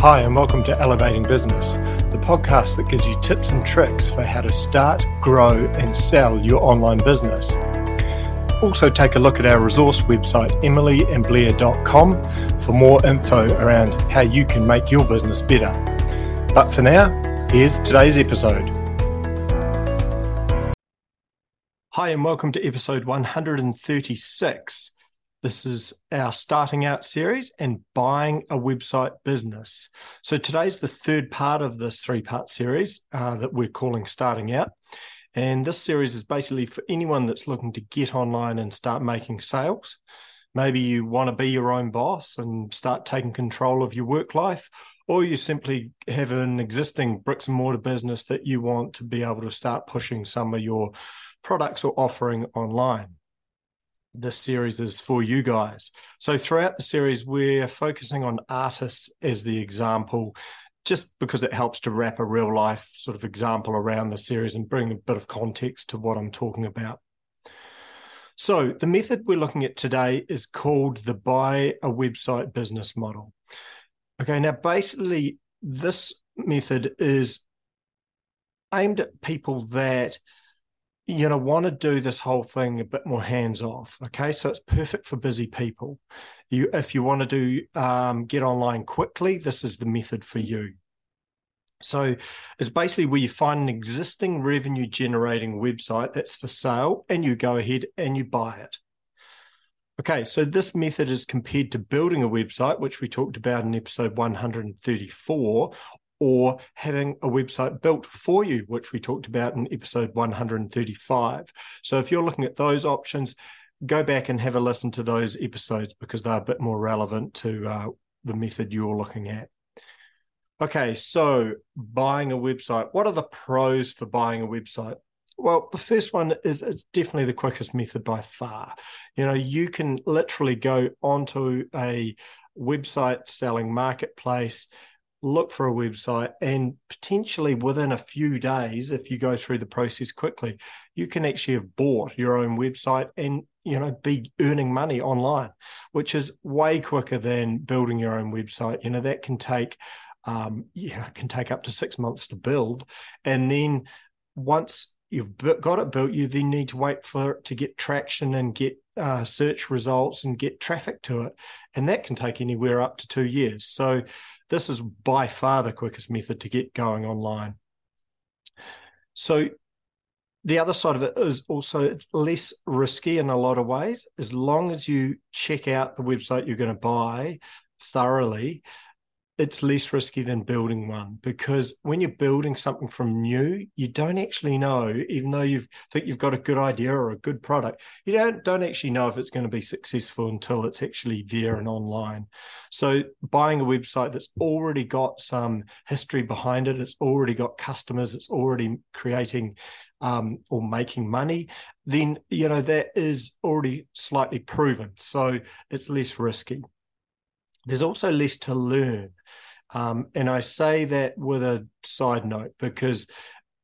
Hi, and welcome to Elevating Business, the podcast that gives you tips and tricks for how to start, grow, and sell your online business. Also, take a look at our resource website, emilyandblair.com, for more info around how you can make your business better. But for now, here's today's episode. Hi, and welcome to episode 136. This is our starting out series and buying a website business. So today's the third part of this three part series uh, that we're calling Starting Out. And this series is basically for anyone that's looking to get online and start making sales. Maybe you want to be your own boss and start taking control of your work life, or you simply have an existing bricks and mortar business that you want to be able to start pushing some of your products or offering online this series is for you guys. So throughout the series, we're focusing on artists as the example, just because it helps to wrap a real life sort of example around the series and bring a bit of context to what I'm talking about. So the method we're looking at today is called the buy a website business model. Okay, now basically this method is aimed at people that you know want to do this whole thing a bit more hands off okay? So it's perfect for busy people. You if you want to do um, get online quickly this is the method for you. So it's basically where you find an existing revenue generating website that's for sale and you go ahead and you buy it. Okay so this method is compared to building a website which we talked about in episode 134 or having a website built for you, which we talked about in episode 135. So if you're looking at those options, go back and have a listen to those episodes because they're a bit more relevant to uh, the method you're looking at. Okay, so buying a website. What are the pros for buying a website? Well, the first one is it's definitely the quickest method by far. You know, you can literally go onto a website selling marketplace look for a website and potentially within a few days if you go through the process quickly you can actually have bought your own website and you know be earning money online which is way quicker than building your own website. You know that can take um yeah can take up to 6 months to build. And then once you've got it built you then need to wait for it to get traction and get uh, search results and get traffic to it and that can take anywhere up to two years so this is by far the quickest method to get going online. So the other side of it is also it's less risky in a lot of ways as long as you check out the website you're going to buy thoroughly it's less risky than building one because when you're building something from new, you don't actually know, even though you think you've got a good idea or a good product, you don't don't actually know if it's going to be successful until it's actually there and online. So buying a website that's already got some history behind it, it's already got customers, it's already creating um, or making money, then you know that is already slightly proven. So it's less risky. There's also less to learn. Um, and I say that with a side note because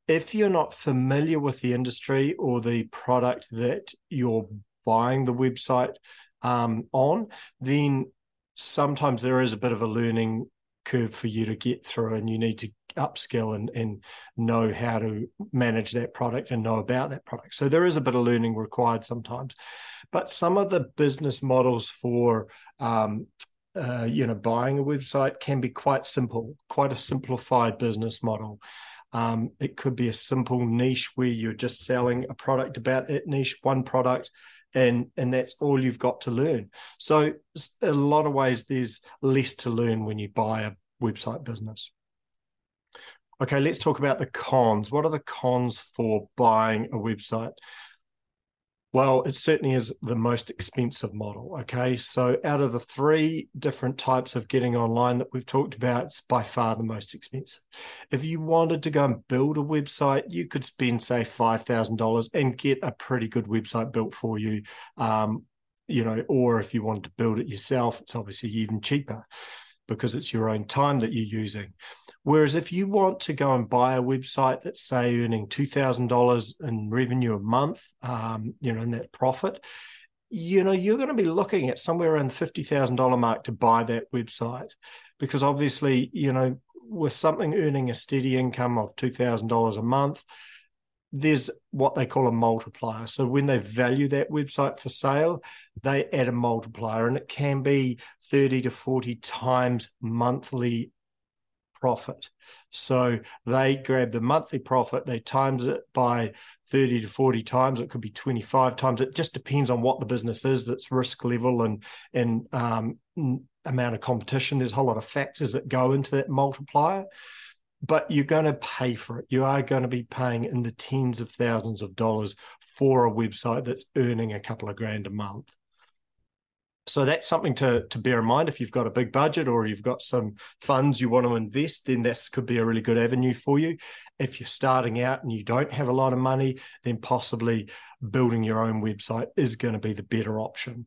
if you're not familiar with the industry or the product that you're buying the website um, on, then sometimes there is a bit of a learning curve for you to get through and you need to upskill and, and know how to manage that product and know about that product. So there is a bit of learning required sometimes. But some of the business models for um, uh, you know, buying a website can be quite simple, quite a simplified business model. Um, it could be a simple niche where you're just selling a product about that niche, one product, and and that's all you've got to learn. So, a lot of ways, there's less to learn when you buy a website business. Okay, let's talk about the cons. What are the cons for buying a website? Well, it certainly is the most expensive model. Okay. So, out of the three different types of getting online that we've talked about, it's by far the most expensive. If you wanted to go and build a website, you could spend, say, $5,000 and get a pretty good website built for you. Um, you know, or if you wanted to build it yourself, it's obviously even cheaper because it's your own time that you're using. Whereas if you want to go and buy a website that's say earning two thousand dollars in revenue a month, um, you know, in that profit, you know, you're going to be looking at somewhere around the $50,000 mark to buy that website because obviously, you know, with something earning a steady income of $2,000 a month, there's what they call a multiplier. So when they value that website for sale, they add a multiplier and it can be 30 to 40 times monthly profit. So they grab the monthly profit, they times it by 30 to 40 times. It could be 25 times. It just depends on what the business is, that's risk level and and um, amount of competition. There's a whole lot of factors that go into that multiplier. But you're going to pay for it. You are going to be paying in the tens of thousands of dollars for a website that's earning a couple of grand a month so that's something to to bear in mind. If you've got a big budget or you've got some funds you want to invest then this could be a really good avenue for you. If you're starting out and you don't have a lot of money then possibly building your own website is going to be the better option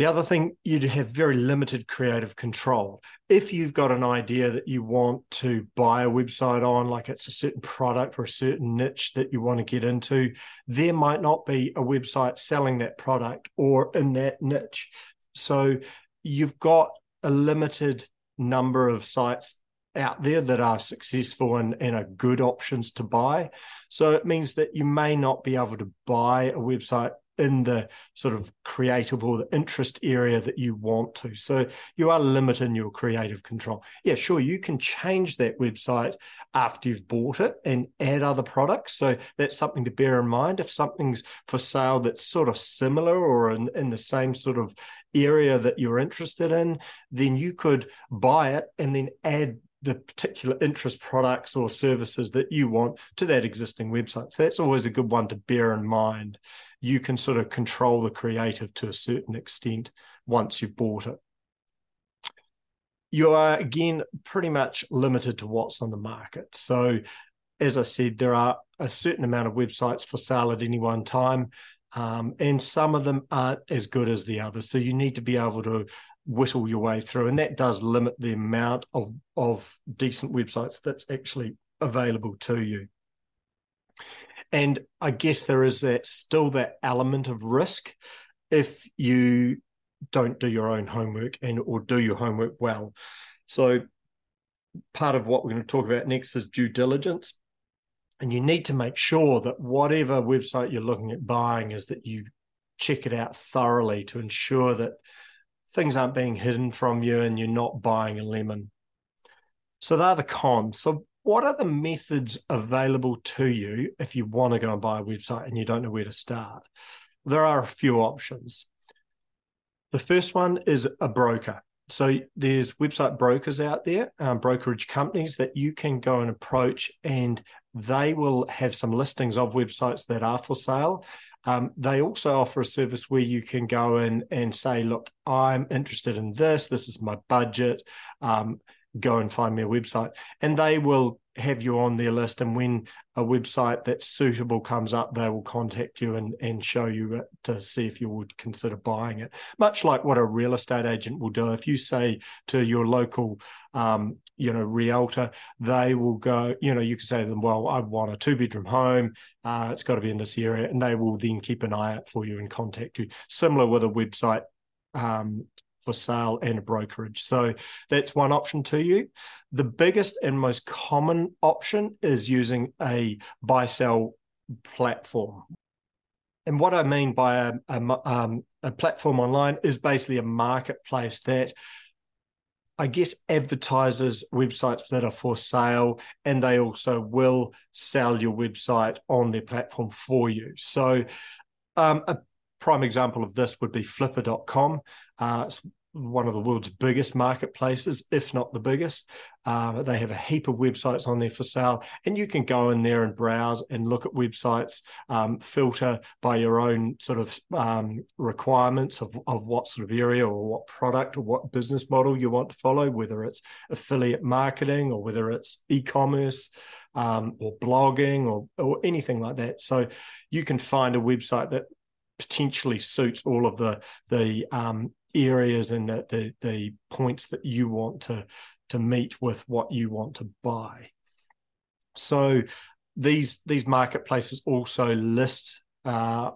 the other thing, you'd have very limited creative control. If you've got an idea that you want to buy a website on, like it's a certain product or a certain niche that you want to get into, there might not be a website selling that product or in that niche. So you've got a limited number of sites out there that are successful and, and are good options to buy. So it means that you may not be able to buy a website in the sort of creative or the interest area that you want to. So you are limiting your creative control. Yeah, sure, you can change that website after you've bought it and add other products. So that's something to bear in mind. If something's for sale that's sort of similar or in, in the same sort of area that you're interested in, then you could buy it and then add the particular interest products or services that you want to that existing website. So that's always a good one to bear in mind you can sort of control the creative to a certain extent once you've bought it. You are again pretty much limited to what's on the market. So, as I said, there are a certain amount of websites for sale at any one time, um, and some of them aren't as good as the others. So, you need to be able to whittle your way through, and that does limit the amount of, of decent websites that's actually available to you. And I guess there is that still that element of risk if you don't do your own homework and or do your homework well. So part of what we're going to talk about next is due diligence. And you need to make sure that whatever website you're looking at buying is that you check it out thoroughly to ensure that things aren't being hidden from you and you're not buying a lemon. So they're the cons. So what are the methods available to you if you want to go and buy a website and you don't know where to start? There are a few options. The first one is a broker. So there's website brokers out there, um, brokerage companies that you can go and approach, and they will have some listings of websites that are for sale. Um, they also offer a service where you can go in and say, "Look, I'm interested in this. This is my budget." Um, go and find me a website. And they will have you on their list. And when a website that's suitable comes up, they will contact you and, and show you to see if you would consider buying it. Much like what a real estate agent will do. If you say to your local, um, you know, realtor, they will go, you know, you can say to them, well, I want a two bedroom home. Uh, it's got to be in this area. And they will then keep an eye out for you and contact you. Similar with a website um, for sale and brokerage. So that's one option to you. The biggest and most common option is using a buy sell platform. And what I mean by a, a, um, a platform online is basically a marketplace that I guess advertises websites that are for sale and they also will sell your website on their platform for you. So um, a prime example of this would be flippa.com. Uh, it's one of the world's biggest marketplaces, if not the biggest. Uh, they have a heap of websites on there for sale, and you can go in there and browse and look at websites, um, filter by your own sort of um, requirements of, of what sort of area or what product or what business model you want to follow, whether it's affiliate marketing or whether it's e commerce. Um, or blogging or, or anything like that. So you can find a website that potentially suits all of the the um, areas and the, the, the points that you want to to meet with what you want to buy. So these these marketplaces also list uh,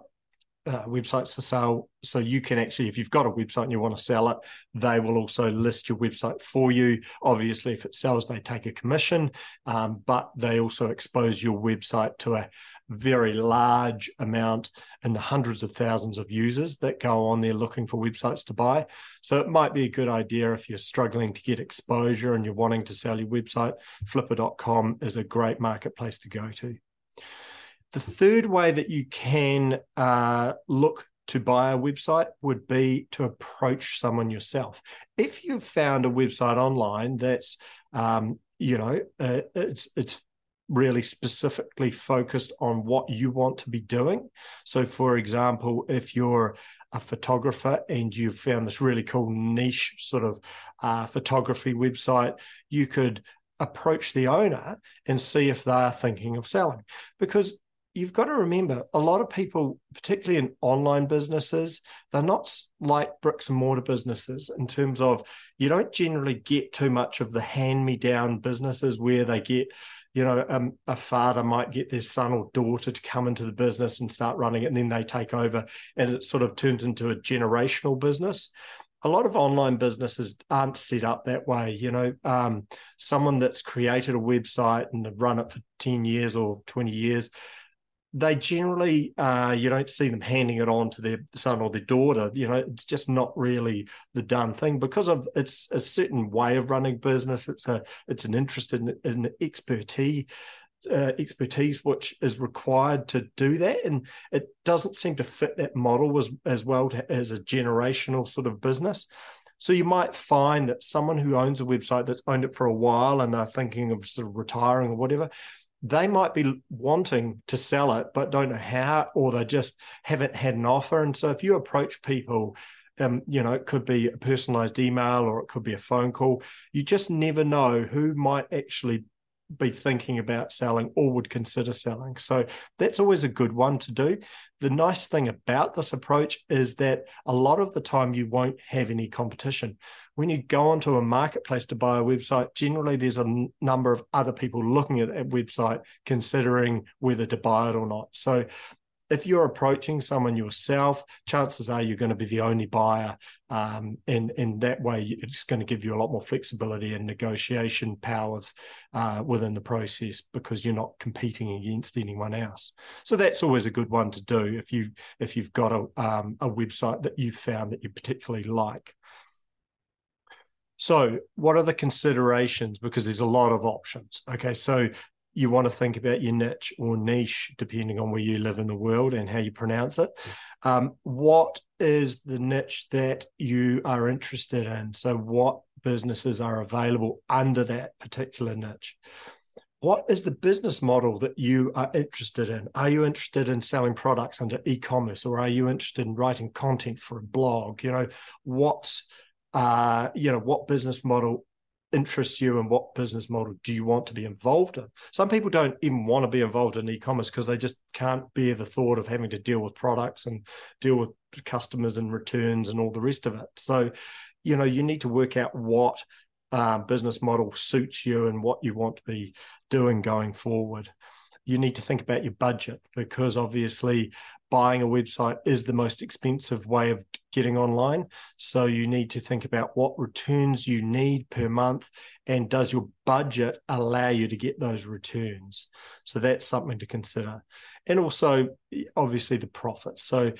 uh, websites for sale. So you can actually, if you've got a website and you want to sell it, they will also list your website for you. Obviously, if it sells, they take a commission, um, but they also expose your website to a very large amount and the hundreds of thousands of users that go on there looking for websites to buy. So it might be a good idea if you're struggling to get exposure and you're wanting to sell your website, flippa.com is a great marketplace to go to. The third way that you can uh, look to buy a website would be to approach someone yourself. If you've found a website online that's um, you know uh, it's it's really specifically focused on what you want to be doing. So, for example, if you're a photographer and you've found this really cool niche sort of uh, photography website, you could approach the owner and see if they are thinking of selling because you've got to remember a lot of people particularly in online businesses they're not like bricks and mortar businesses in terms of you don't generally get too much of the hand me down businesses where they get you know, um, a father might get their son or daughter to come into the business and start running it, and then they take over, and it sort of turns into a generational business. A lot of online businesses aren't set up that way. You know, um, someone that's created a website and run it for 10 years or 20 years, they generally uh, you don't see them handing it on to their son or their daughter you know it's just not really the done thing because of it's a certain way of running business. It's a it's an interest in, in expertise uh, expertise which is required to do that. And it doesn't seem to fit that model as as well to, as a generational sort of business. So you might find that someone who owns a website that's owned it for a while and are thinking of sort of retiring or whatever they might be wanting to sell it, but don't know how, or they just haven't had an offer. And so if you approach people, um, you know, it could be a personalized email or it could be a phone call. You just never know who might actually be thinking about selling or would consider selling. So that's always a good one to do. The nice thing about this approach is that a lot of the time you won't have any competition. When you go onto a marketplace to buy a website, generally there's a n- number of other people looking at that website considering whether to buy it or not. So if you're approaching someone yourself, chances are you're going to be the only buyer. Um, and in that way, it's going to give you a lot more flexibility and negotiation powers uh, within the process because you're not competing against anyone else. So that's always a good one to do if you if you've got a um, a website that you've found that you particularly like. So, what are the considerations? Because there's a lot of options. Okay, so you want to think about your niche or niche, depending on where you live in the world and how you pronounce it. Um, what is the niche that you are interested in? So, what businesses are available under that particular niche? What is the business model that you are interested in? Are you interested in selling products under e-commerce, or are you interested in writing content for a blog? You know, what's uh, you know, what business model interests you and what business model do you want to be involved in? Some people don't even want to be involved in e-commerce because they just can't bear the thought of having to deal with products and deal with customers and returns and all the rest of it. So, you know, you need to work out what uh, business model suits you and what you want to be doing going forward. You need to think about your budget because obviously buying a website is the most expensive way of getting online. So you need to think about what returns you need per month and does your budget allow you to get those returns? So that's something to consider. And also, obviously, the profits. So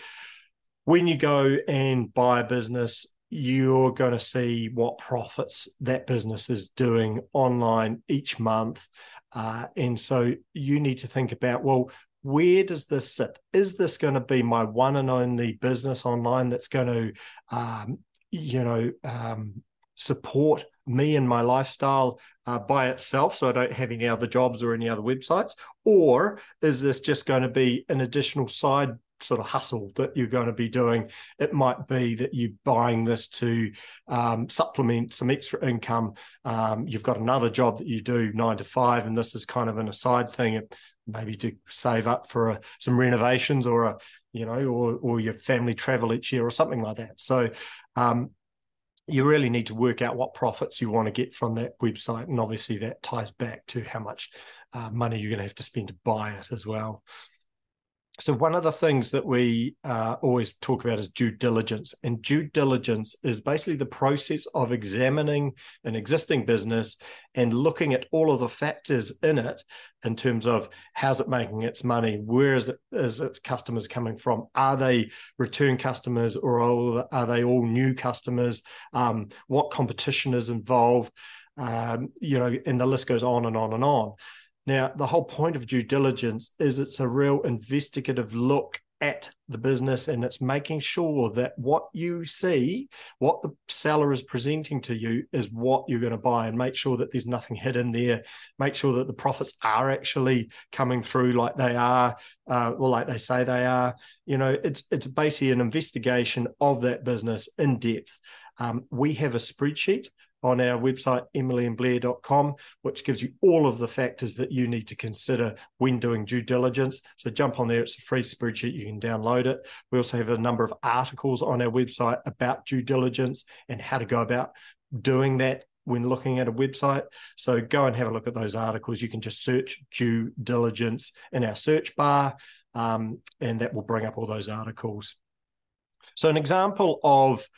when you go and buy a business, you're going to see what profits that business is doing online each month. Uh, and so you need to think about, well, where does this sit? Is this going to be my one and only business online that's going to, um, you know, um, support me and my lifestyle uh, by itself so I don't have any other jobs or any other websites? Or is this just going to be an additional side sort of hustle that you're going to be doing. It might be that you're buying this to um, supplement some extra income. Um, you've got another job that you do nine to five, and this is kind of an aside thing maybe to save up for a, some renovations or a you know or or your family travel each year or something like that so um, you really need to work out what profits you want to get from that website and obviously that ties back to how much uh, money you're going to have to spend to buy it as well so one of the things that we uh, always talk about is due diligence and due diligence is basically the process of examining an existing business and looking at all of the factors in it in terms of how's it making its money where is, it, is its customers coming from are they return customers or are they all new customers um, what competition is involved um, you know and the list goes on and on and on now, the whole point of due diligence is it's a real investigative look at the business and it's making sure that what you see, what the seller is presenting to you, is what you're going to buy and make sure that there's nothing hidden there. Make sure that the profits are actually coming through like they are, uh, or like they say they are. You know, it's it's basically an investigation of that business in depth. Um, we have a spreadsheet on our website, emilyandblair.com, which gives you all of the factors that you need to consider when doing due diligence. So jump on there. It's a free spreadsheet. You can download it. We also have a number of articles on our website about due diligence and how to go about doing that when looking at a website. So go and have a look at those articles. You can just search due diligence in our search bar, um, and that will bring up all those articles. So, an example of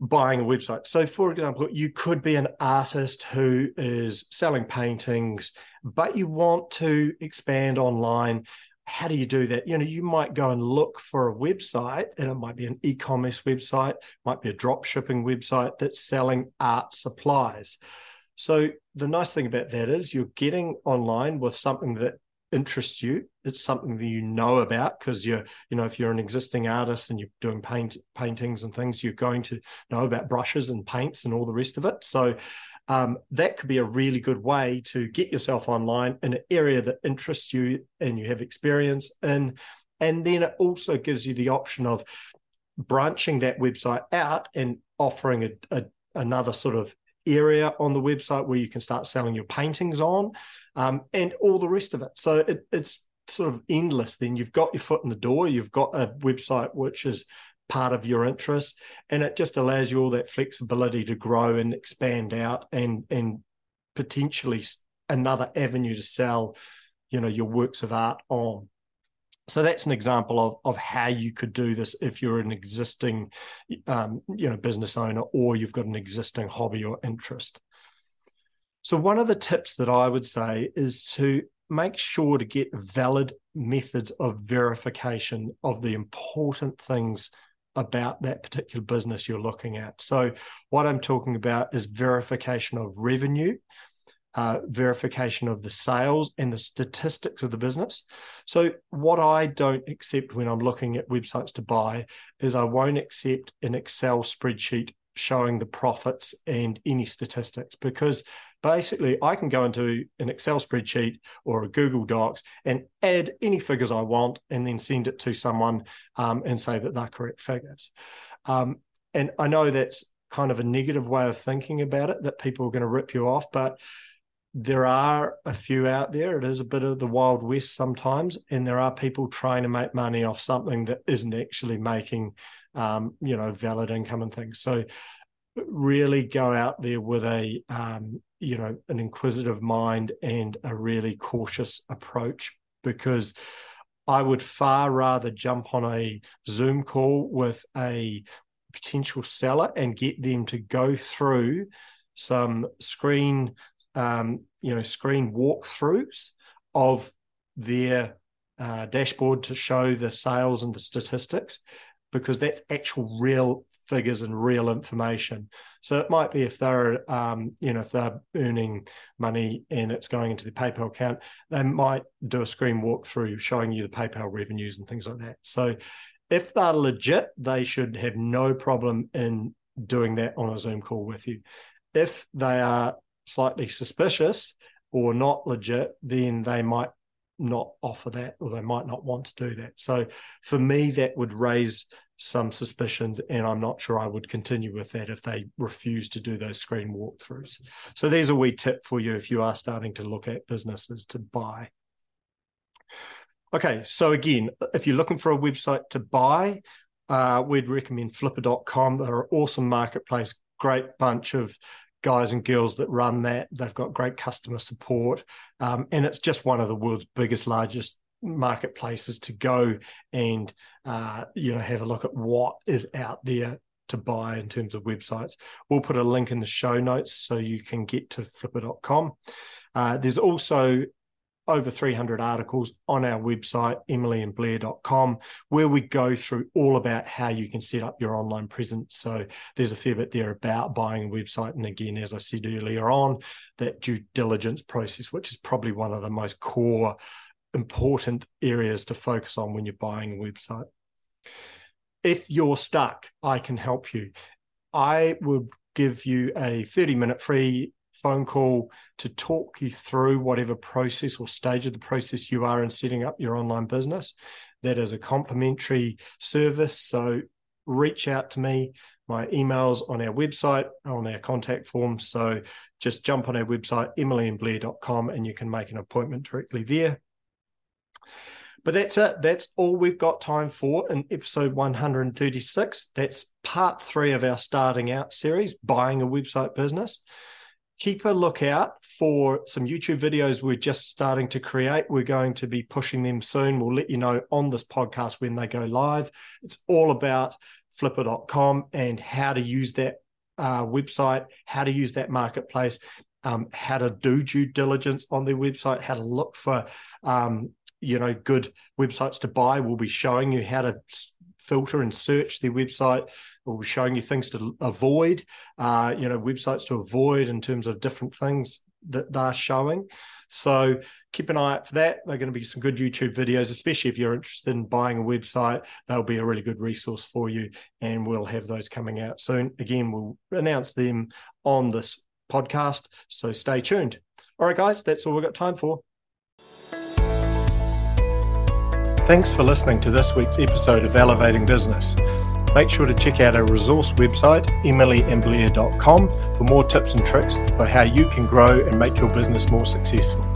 buying a website. So, for example, you could be an artist who is selling paintings, but you want to expand online. How do you do that? You know, you might go and look for a website, and it might be an e commerce website, might be a drop shipping website that's selling art supplies. So, the nice thing about that is you're getting online with something that interests you it's something that you know about because you're you know if you're an existing artist and you're doing paint paintings and things you're going to know about brushes and paints and all the rest of it. So um, that could be a really good way to get yourself online in an area that interests you and you have experience in. And then it also gives you the option of branching that website out and offering a, a another sort of area on the website where you can start selling your paintings on um, and all the rest of it. So it, it's sort of endless. Then you've got your foot in the door, you've got a website which is part of your interest, and it just allows you all that flexibility to grow and expand out and and potentially another avenue to sell, you know, your works of art on so that's an example of, of how you could do this if you're an existing um, you know business owner or you've got an existing hobby or interest. So one of the tips that i would say is to make sure to get valid methods of verification of the important things about that particular business you're looking at. So what i'm talking about is verification of revenue uh, verification of the sales and the statistics of the business. So, what I don't accept when I'm looking at websites to buy is I won't accept an Excel spreadsheet showing the profits and any statistics because basically I can go into an Excel spreadsheet or a Google Docs and add any figures I want and then send it to someone um, and say that they're correct figures. Um, and I know that's kind of a negative way of thinking about it that people are going to rip you off, but there are a few out there. It is a bit of the Wild West sometimes, and there are people trying to make money off something that isn't actually making, um, you know, valid income and things. So, really go out there with a, um, you know, an inquisitive mind and a really cautious approach, because I would far rather jump on a Zoom call with a potential seller and get them to go through some screen um, you know screen walkthroughs of their uh, dashboard to show the sales and the statistics because that's actual real figures and real information. So it might be if they're, um, you know, if they're earning money and it's going into the PayPal account, they might do a screen walkthrough showing you the PayPal revenues and things like that. So if they're legit, they should have no problem in doing that on a Zoom call with you. If they are slightly suspicious or not legit, then they might not offer that or they might not want to do that. So for me, that would raise some suspicions, and I'm not sure I would continue with that if they refuse to do those screen walkthroughs. So there's a wee tip for you if you are starting to look at businesses to buy. Okay, so again, if you're looking for a website to buy, uh, we'd recommend flippa.com. They're an awesome marketplace, great bunch of guys and girls that run that. They've got great customer support, um, and it's just one of the world's biggest, largest marketplaces to go and uh, you know have a look at what is out there to buy in terms of websites. We'll put a link in the show notes so you can get to flippa.com. Uh, there's also over 300 articles on our website, emilyandblair.com, where we go through all about how you can set up your online presence. So there's a fair bit there about buying a website. And again, as I said earlier on, that due diligence process, which is probably one of the most core important areas to focus on when you're buying a website. If you're stuck, I can help you. I will give you a 30 minute free phone call to talk you through whatever process or stage of the process you are in setting up your online business. That is a complimentary service. So reach out to me. My email's on our website, on our contact form. So just jump on our website, emilyandblair.com, and you can make an appointment directly there. But that's it. That's all we've got time for in episode 136. That's part three of our starting out series, Buying a Website Business. Keep a lookout for some YouTube videos we're just starting to create. We're going to be pushing them soon. We'll let you know on this podcast when they go live. It's all about flippa.com and how to use that uh, website, how to use that marketplace, um, how to do due diligence on their website, how to look for um, you know good websites to buy we'll be showing you how to filter and search their website be showing you things to avoid uh, you know websites to avoid in terms of different things that they're showing. So keep an eye out for that. They're going to be some good youtube videos especially if you're interested in buying a website. They'll be a really good resource for you and we'll have those coming out soon. Again we'll announce them on this podcast so stay tuned. All right guys that's all we've got time for Thanks for listening to this week's episode of Elevating Business. Make sure to check out our resource website, emilyandblair.com, for more tips and tricks for how you can grow and make your business more successful.